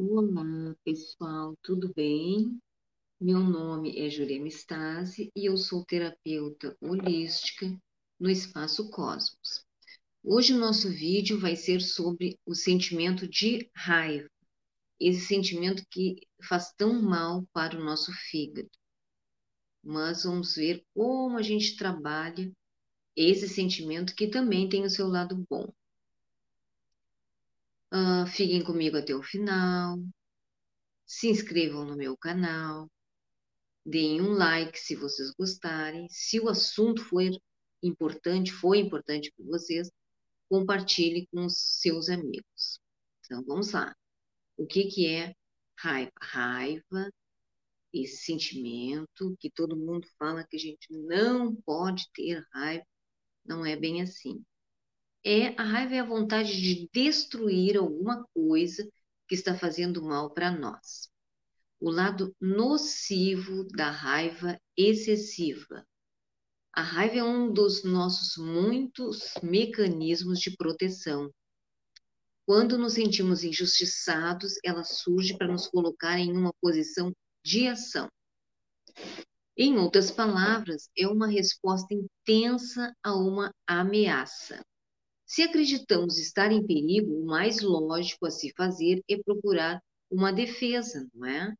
Olá, pessoal, tudo bem? Meu nome é Jurema Stasi e eu sou terapeuta holística no Espaço Cosmos. Hoje o nosso vídeo vai ser sobre o sentimento de raiva, esse sentimento que faz tão mal para o nosso fígado. Mas vamos ver como a gente trabalha esse sentimento que também tem o seu lado bom. Uh, fiquem comigo até o final. Se inscrevam no meu canal. Deem um like se vocês gostarem. Se o assunto for importante, foi importante para vocês, compartilhe com os seus amigos. Então vamos lá. O que, que é raiva? Raiva, esse sentimento que todo mundo fala que a gente não pode ter raiva, não é bem assim é a raiva é a vontade de destruir alguma coisa que está fazendo mal para nós. O lado nocivo da raiva excessiva. A raiva é um dos nossos muitos mecanismos de proteção. Quando nos sentimos injustiçados, ela surge para nos colocar em uma posição de ação. Em outras palavras, é uma resposta intensa a uma ameaça. Se acreditamos estar em perigo, o mais lógico a se fazer é procurar uma defesa, não é?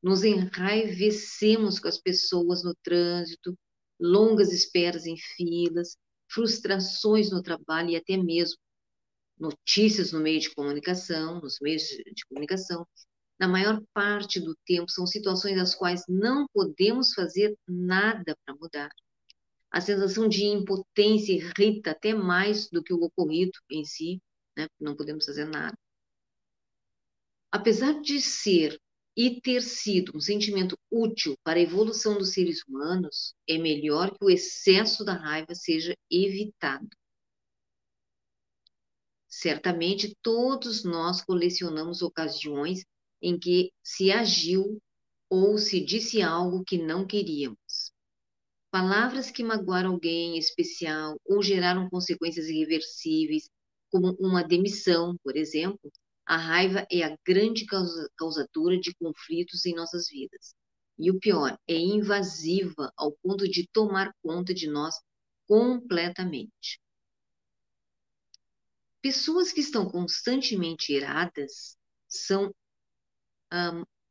Nos enraivecemos com as pessoas no trânsito, longas esperas em filas, frustrações no trabalho e até mesmo notícias no meio de comunicação, nos meios de comunicação. Na maior parte do tempo são situações das quais não podemos fazer nada para mudar. A sensação de impotência irrita até mais do que o ocorrido em si, né? não podemos fazer nada. Apesar de ser e ter sido um sentimento útil para a evolução dos seres humanos, é melhor que o excesso da raiva seja evitado. Certamente todos nós colecionamos ocasiões em que se agiu ou se disse algo que não queríamos. Palavras que magoaram alguém em especial ou geraram consequências irreversíveis, como uma demissão, por exemplo, a raiva é a grande causa, causadora de conflitos em nossas vidas. E o pior, é invasiva ao ponto de tomar conta de nós completamente. Pessoas que estão constantemente iradas são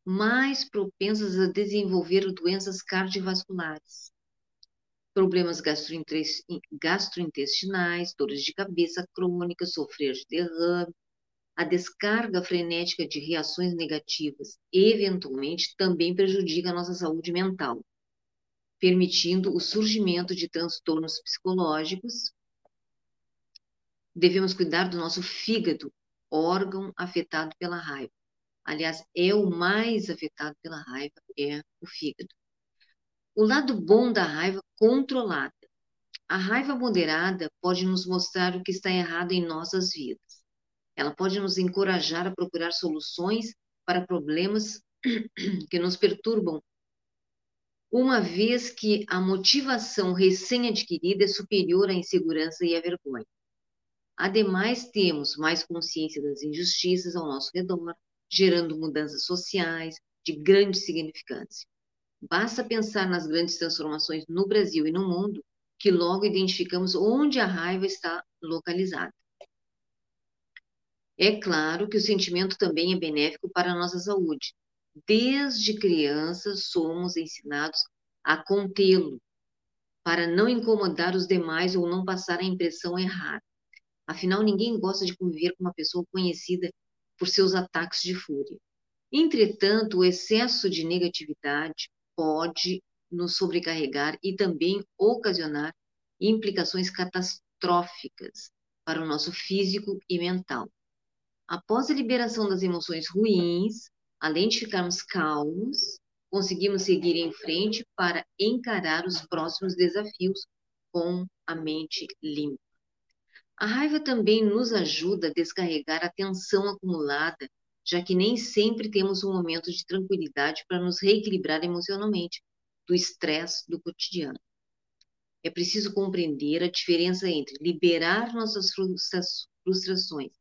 mais propensas a desenvolver doenças cardiovasculares problemas gastrointestinais, dores de cabeça crônicas, sofrer de derrame, a descarga frenética de reações negativas eventualmente também prejudica a nossa saúde mental, permitindo o surgimento de transtornos psicológicos. Devemos cuidar do nosso fígado, órgão afetado pela raiva. Aliás, é o mais afetado pela raiva, é o fígado. O lado bom da raiva controlada. A raiva moderada pode nos mostrar o que está errado em nossas vidas. Ela pode nos encorajar a procurar soluções para problemas que nos perturbam, uma vez que a motivação recém-adquirida é superior à insegurança e à vergonha. Ademais, temos mais consciência das injustiças ao nosso redor, gerando mudanças sociais de grande significância. Basta pensar nas grandes transformações no Brasil e no mundo que logo identificamos onde a raiva está localizada. É claro que o sentimento também é benéfico para a nossa saúde. Desde crianças somos ensinados a contê-lo, para não incomodar os demais ou não passar a impressão errada. Afinal, ninguém gosta de conviver com uma pessoa conhecida por seus ataques de fúria. Entretanto, o excesso de negatividade, pode nos sobrecarregar e também ocasionar implicações catastróficas para o nosso físico e mental. Após a liberação das emoções ruins, além de ficarmos calmos, conseguimos seguir em frente para encarar os próximos desafios com a mente limpa. A raiva também nos ajuda a descarregar a tensão acumulada já que nem sempre temos um momento de tranquilidade para nos reequilibrar emocionalmente do estresse do cotidiano. É preciso compreender a diferença entre liberar nossas frustrações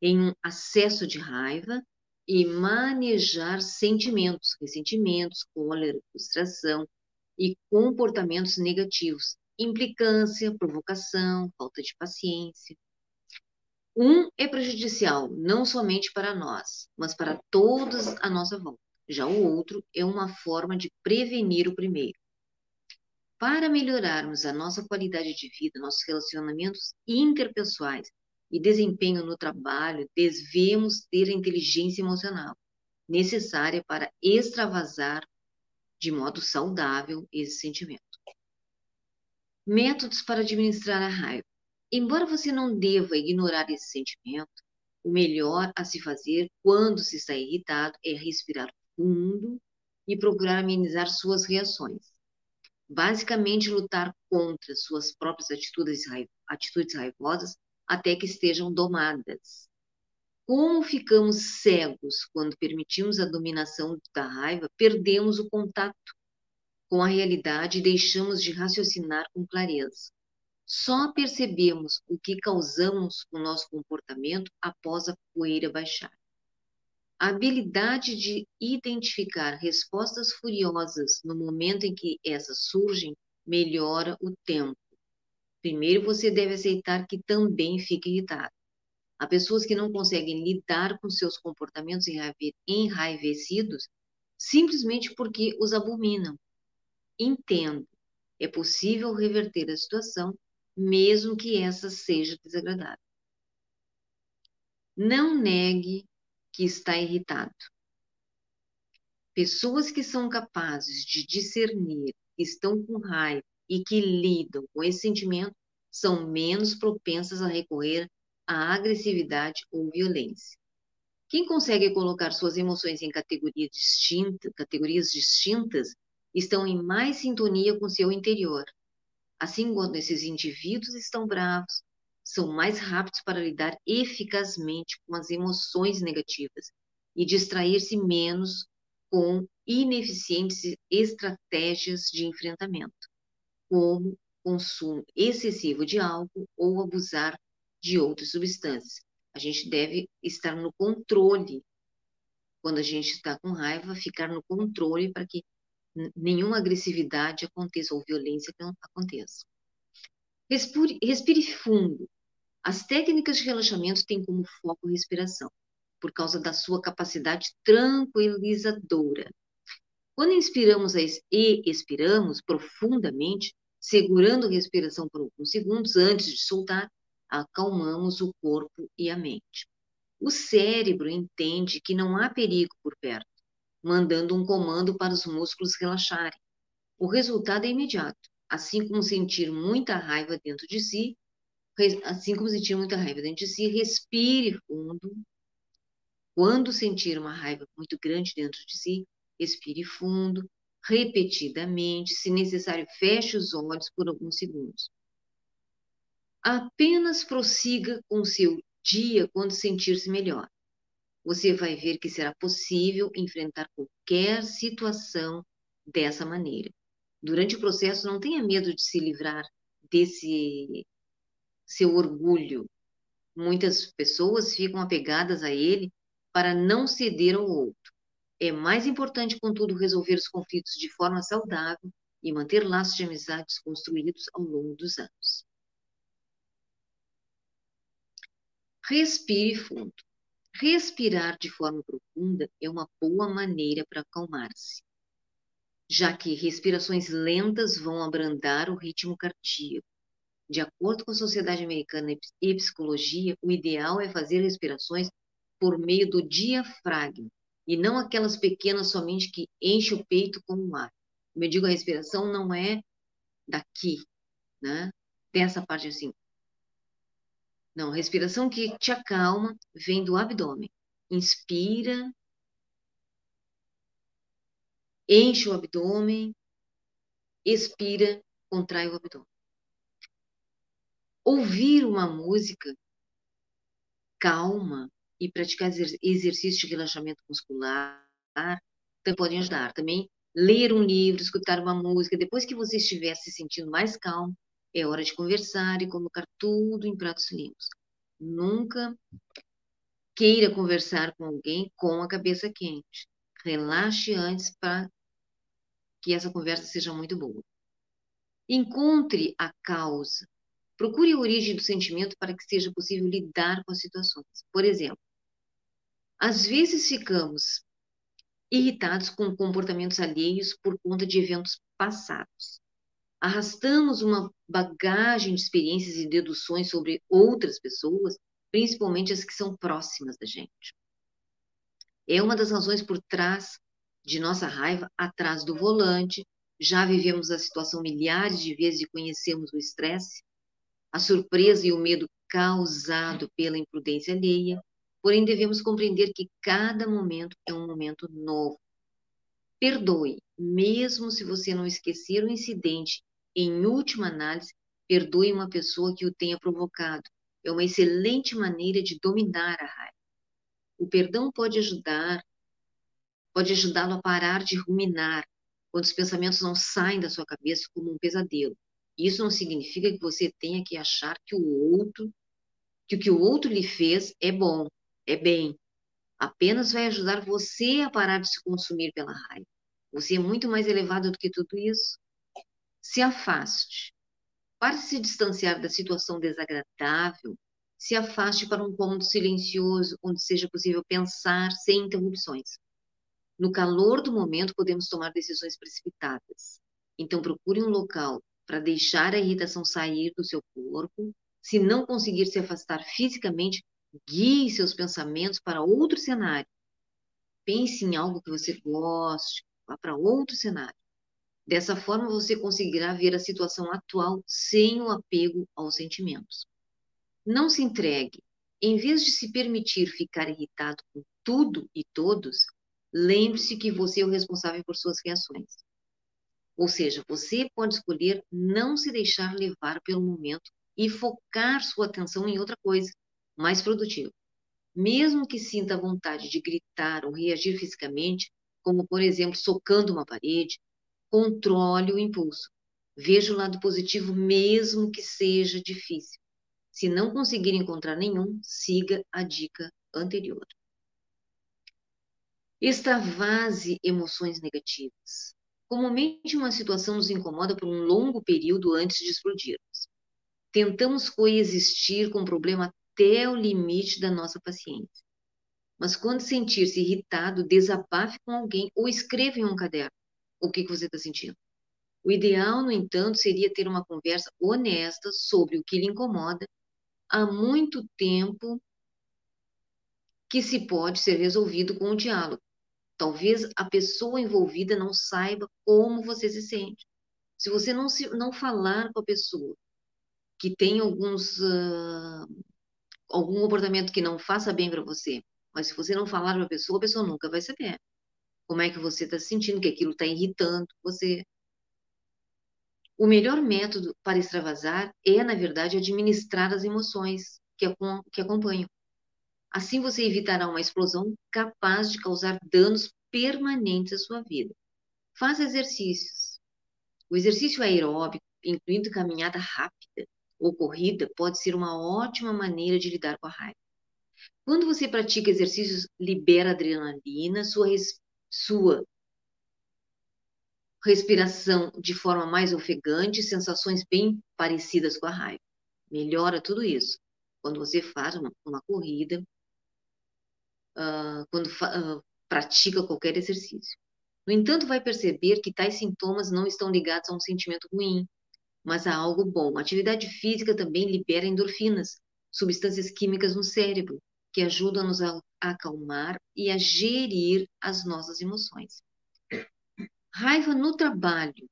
em um acesso de raiva e manejar sentimentos, ressentimentos, cólera, frustração e comportamentos negativos, implicância, provocação, falta de paciência. Um é prejudicial não somente para nós, mas para todos à nossa volta. Já o outro é uma forma de prevenir o primeiro. Para melhorarmos a nossa qualidade de vida, nossos relacionamentos interpessoais e desempenho no trabalho, devemos ter a inteligência emocional necessária para extravasar de modo saudável esse sentimento. Métodos para administrar a raiva. Embora você não deva ignorar esse sentimento, o melhor a se fazer quando se está irritado é respirar fundo e procurar amenizar suas reações. Basicamente, lutar contra suas próprias atitudes, atitudes raivosas até que estejam domadas. Como ficamos cegos quando permitimos a dominação da raiva, perdemos o contato com a realidade e deixamos de raciocinar com clareza. Só percebemos o que causamos com o nosso comportamento após a poeira baixar. A habilidade de identificar respostas furiosas no momento em que essas surgem melhora o tempo. Primeiro, você deve aceitar que também fica irritado. Há pessoas que não conseguem lidar com seus comportamentos enraivecidos simplesmente porque os abominam. Entendo, é possível reverter a situação, mesmo que essa seja desagradável. Não negue que está irritado. Pessoas que são capazes de discernir que estão com raiva e que lidam com esse sentimento são menos propensas a recorrer à agressividade ou violência. Quem consegue colocar suas emoções em categorias distintas, categorias distintas estão em mais sintonia com seu interior. Assim, quando esses indivíduos estão bravos, são mais rápidos para lidar eficazmente com as emoções negativas e distrair-se menos com ineficientes estratégias de enfrentamento como consumo excessivo de álcool ou abusar de outras substâncias. A gente deve estar no controle. Quando a gente está com raiva, ficar no controle para que nenhuma agressividade aconteça ou violência não aconteça. Respire, respire fundo. As técnicas de relaxamento têm como foco a respiração, por causa da sua capacidade tranquilizadora. Quando inspiramos e expiramos profundamente, segurando a respiração por alguns segundos antes de soltar, acalmamos o corpo e a mente. O cérebro entende que não há perigo por perto, mandando um comando para os músculos relaxarem. O resultado é imediato. Assim como sentir muita raiva dentro de si, assim como sentir muita raiva dentro de si, respire fundo. Quando sentir uma raiva muito grande dentro de si, Respire fundo, repetidamente, se necessário, feche os olhos por alguns segundos. Apenas prossiga com seu dia quando sentir-se melhor. Você vai ver que será possível enfrentar qualquer situação dessa maneira. Durante o processo, não tenha medo de se livrar desse seu orgulho. Muitas pessoas ficam apegadas a ele para não ceder ao outro. É mais importante, contudo, resolver os conflitos de forma saudável e manter laços de amizades construídos ao longo dos anos. Respire fundo. Respirar de forma profunda é uma boa maneira para acalmar-se, já que respirações lentas vão abrandar o ritmo cardíaco. De acordo com a Sociedade Americana e Psicologia, o ideal é fazer respirações por meio do diafragma, e não aquelas pequenas somente que enchem o peito com o ar. Como eu digo, a respiração não é daqui, né? Dessa parte assim. Não, respiração que te acalma vem do abdômen. Inspira, enche o abdômen, expira, contrai o abdômen. Ouvir uma música calma e praticar exercícios de relaxamento muscular também podem ajudar. Também ler um livro, escutar uma música. Depois que você estiver se sentindo mais calmo, é hora de conversar e colocar tudo em pratos limpos. Nunca queira conversar com alguém com a cabeça quente. Relaxe antes para que essa conversa seja muito boa. Encontre a causa. Procure a origem do sentimento para que seja possível lidar com as situações. Por exemplo, às vezes ficamos irritados com comportamentos alheios por conta de eventos passados. Arrastamos uma bagagem de experiências e deduções sobre outras pessoas, principalmente as que são próximas da gente. É uma das razões por trás de nossa raiva atrás do volante. Já vivemos a situação milhares de vezes e conhecemos o estresse, a surpresa e o medo causado pela imprudência alheia. Porém, devemos compreender que cada momento é um momento novo. Perdoe, mesmo se você não esquecer o incidente, em última análise, perdoe uma pessoa que o tenha provocado. É uma excelente maneira de dominar a raiva. O perdão pode ajudar, pode ajudá-lo a parar de ruminar quando os pensamentos não saem da sua cabeça como um pesadelo. Isso não significa que você tenha que achar que o outro, que o que o outro lhe fez é bom, é bem. Apenas vai ajudar você a parar de se consumir pela raiva. Você é muito mais elevado do que tudo isso. Se afaste. Para se distanciar da situação desagradável, se afaste para um cômodo silencioso onde seja possível pensar sem interrupções. No calor do momento, podemos tomar decisões precipitadas. Então, procure um local para deixar a irritação sair do seu corpo. Se não conseguir se afastar fisicamente, guie seus pensamentos para outro cenário. Pense em algo que você goste, vá para outro cenário. Dessa forma, você conseguirá ver a situação atual sem o apego aos sentimentos. Não se entregue. Em vez de se permitir ficar irritado com tudo e todos, lembre-se que você é o responsável por suas reações. Ou seja, você pode escolher não se deixar levar pelo momento e focar sua atenção em outra coisa, mais produtiva. Mesmo que sinta vontade de gritar ou reagir fisicamente, como por exemplo socando uma parede, controle o impulso. Veja o lado positivo, mesmo que seja difícil. Se não conseguir encontrar nenhum, siga a dica anterior. Extravase emoções negativas. Comumente, uma situação nos incomoda por um longo período antes de explodirmos. Tentamos coexistir com o problema até o limite da nossa paciência. Mas quando sentir-se irritado, desabafe com alguém ou escreva em um caderno o que, que você está sentindo. O ideal, no entanto, seria ter uma conversa honesta sobre o que lhe incomoda há muito tempo que se pode ser resolvido com o diálogo. Talvez a pessoa envolvida não saiba como você se sente. Se você não, se, não falar com a pessoa que tem alguns uh, algum comportamento que não faça bem para você, mas se você não falar para a pessoa, a pessoa nunca vai saber como é que você está se sentindo, que aquilo está irritando você. O melhor método para extravasar é, na verdade, administrar as emoções que, que acompanham. Assim você evitará uma explosão capaz de causar danos permanentes à sua vida. Faça exercícios. O exercício aeróbico, incluindo caminhada rápida ou corrida, pode ser uma ótima maneira de lidar com a raiva. Quando você pratica exercícios, libera adrenalina, sua, res, sua respiração de forma mais ofegante, sensações bem parecidas com a raiva. Melhora tudo isso. Quando você faz uma, uma corrida, uh, quando uh, pratica qualquer exercício. No entanto, vai perceber que tais sintomas não estão ligados a um sentimento ruim, mas a algo bom. A atividade física também libera endorfinas, substâncias químicas no cérebro, que ajudam a acalmar e a gerir as nossas emoções. Raiva no trabalho.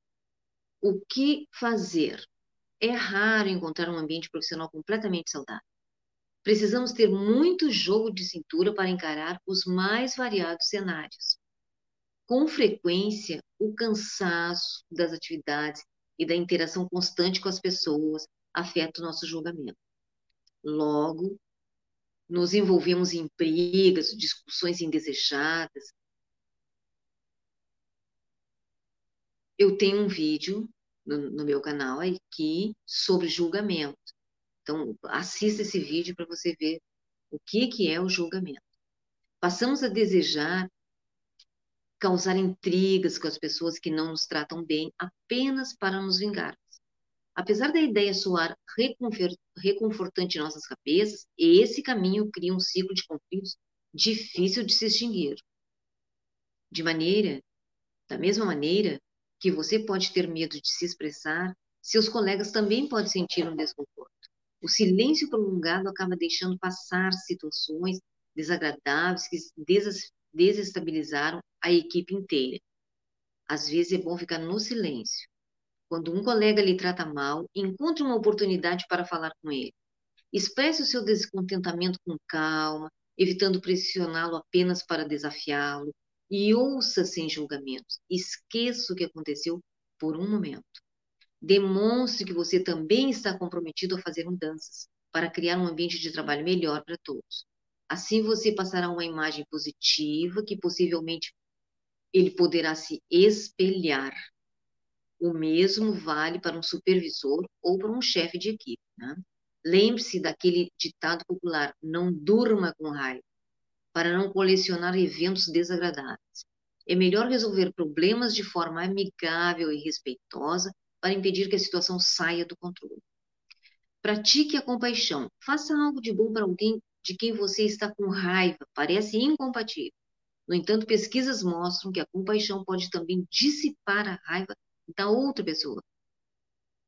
O que fazer? É raro encontrar um ambiente profissional completamente saudável. Precisamos ter muito jogo de cintura para encarar os mais variados cenários. Com frequência, o cansaço das atividades e da interação constante com as pessoas afeta o nosso julgamento. Logo, nos envolvemos em brigas, discussões indesejadas, eu tenho um vídeo no, no meu canal aqui sobre julgamento. Então, assista esse vídeo para você ver O que, que é o julgamento? Passamos a desejar causar intrigas com as pessoas que não nos tratam bem apenas para nos vingar. Apesar da ideia soar reconfortante em nossas cabeças, esse caminho cria um ciclo de conflitos difícil de se extinguir. De maneira, da mesma maneira que você pode ter medo de se expressar, seus colegas também podem sentir um desconforto. O silêncio prolongado acaba deixando passar situações desagradáveis que desestabilizaram a equipe inteira. Às vezes é bom ficar no silêncio. Quando um colega lhe trata mal, encontre uma oportunidade para falar com ele. Expresse o seu descontentamento com calma, evitando pressioná-lo apenas para desafiá-lo, e ouça sem julgamentos. Esqueça o que aconteceu por um momento. Demonstre que você também está comprometido a fazer mudanças para criar um ambiente de trabalho melhor para todos. Assim você passará uma imagem positiva que possivelmente ele poderá se espelhar. O mesmo vale para um supervisor ou para um chefe de equipe. Né? Lembre-se daquele ditado popular: não durma com raiva, para não colecionar eventos desagradáveis. É melhor resolver problemas de forma amigável e respeitosa para impedir que a situação saia do controle. Pratique a compaixão. Faça algo de bom para alguém de quem você está com raiva parece incompatível. No entanto, pesquisas mostram que a compaixão pode também dissipar a raiva da outra pessoa.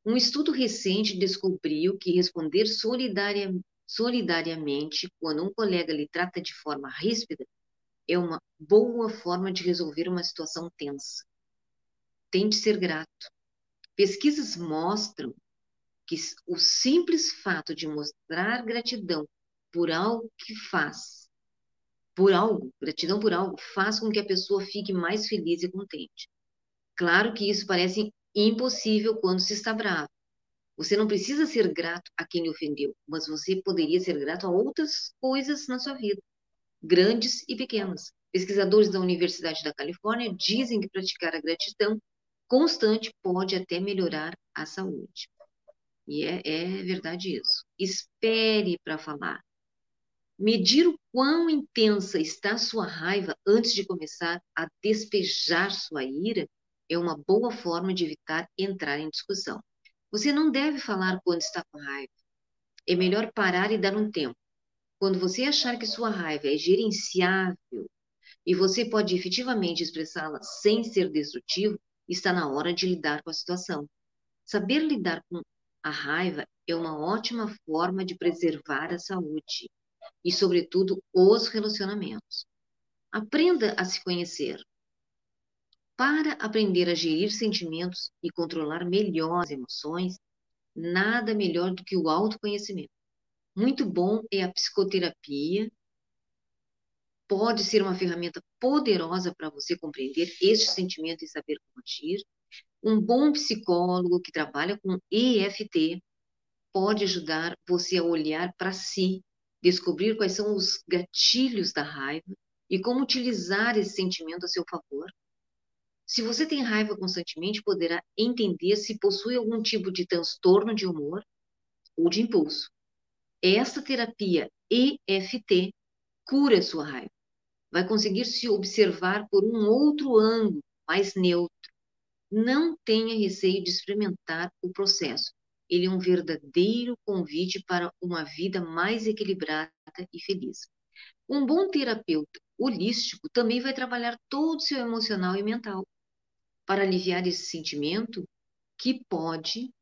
Um estudo recente descobriu que responder solidaria, solidariamente quando um colega lhe trata de forma ríspida é uma boa forma de resolver uma situação tensa. Tente ser grato. Pesquisas mostram que o simples fato de mostrar gratidão por algo que faz, por algo, gratidão por algo, faz com que a pessoa fique mais feliz e contente. Claro que isso parece impossível quando se está bravo. Você não precisa ser grato a quem lhe ofendeu, mas você poderia ser grato a outras coisas na sua vida, grandes e pequenas. Pesquisadores da Universidade da Califórnia dizem que praticar a gratidão constante pode até melhorar a saúde. E é, é verdade isso. Espere para falar. Medir o quão intensa está sua raiva antes de começar a despejar sua ira é uma boa forma de evitar entrar em discussão. Você não deve falar quando está com raiva. É melhor parar e dar um tempo. Quando você achar que sua raiva é gerenciável e você pode efetivamente expressá-la sem ser destrutivo, está na hora de lidar com a situação. Saber lidar com a raiva é uma ótima forma de preservar a saúde e, sobretudo, os relacionamentos. Aprenda a se conhecer. Para aprender a gerir sentimentos e controlar melhor as emoções, nada melhor do que o autoconhecimento. Muito bom é a psicoterapia. Pode ser uma ferramenta poderosa para você compreender estes sentimentos e saber como agir. Um bom psicólogo que trabalha com EFT pode ajudar você a olhar para si descobrir quais são os gatilhos da raiva e como utilizar esse sentimento a seu favor. Se você tem raiva constantemente, poderá entender se possui algum tipo de transtorno de humor ou de impulso. Esta terapia EFT cura sua raiva. Vai conseguir se observar por um outro ângulo, mais neutro. Não tenha receio de experimentar o processo ele é um verdadeiro convite para uma vida mais equilibrada e feliz. Um bom terapeuta holístico também vai trabalhar todo o seu emocional e mental para aliviar esse sentimento que pode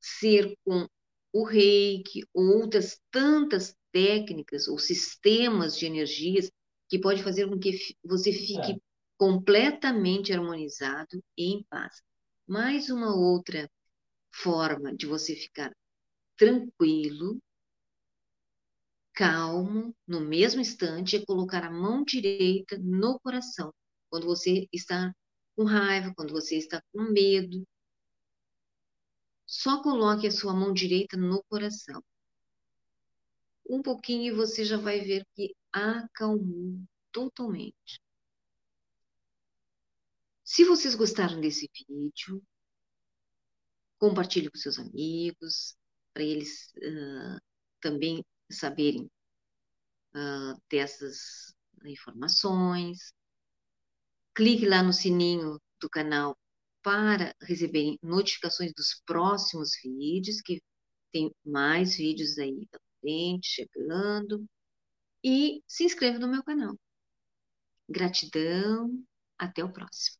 ser com o reiki, ou outras tantas técnicas ou sistemas de energias que pode fazer com que você fique é. completamente harmonizado e em paz. Mais uma outra forma de você ficar tranquilo, calmo, no mesmo instante, é colocar a mão direita no coração. Quando você está com raiva, quando você está com medo, só coloque a sua mão direita no coração. Um pouquinho e você já vai ver que acalmou totalmente. Se vocês gostaram desse vídeo, compartilhe com seus amigos, para eles uh, também saberem uh, dessas informações. Clique lá no sininho do canal para receberem notificações dos próximos vídeos, que tem mais vídeos aí da frente chegando. E se inscreva no meu canal. Gratidão, até o próximo.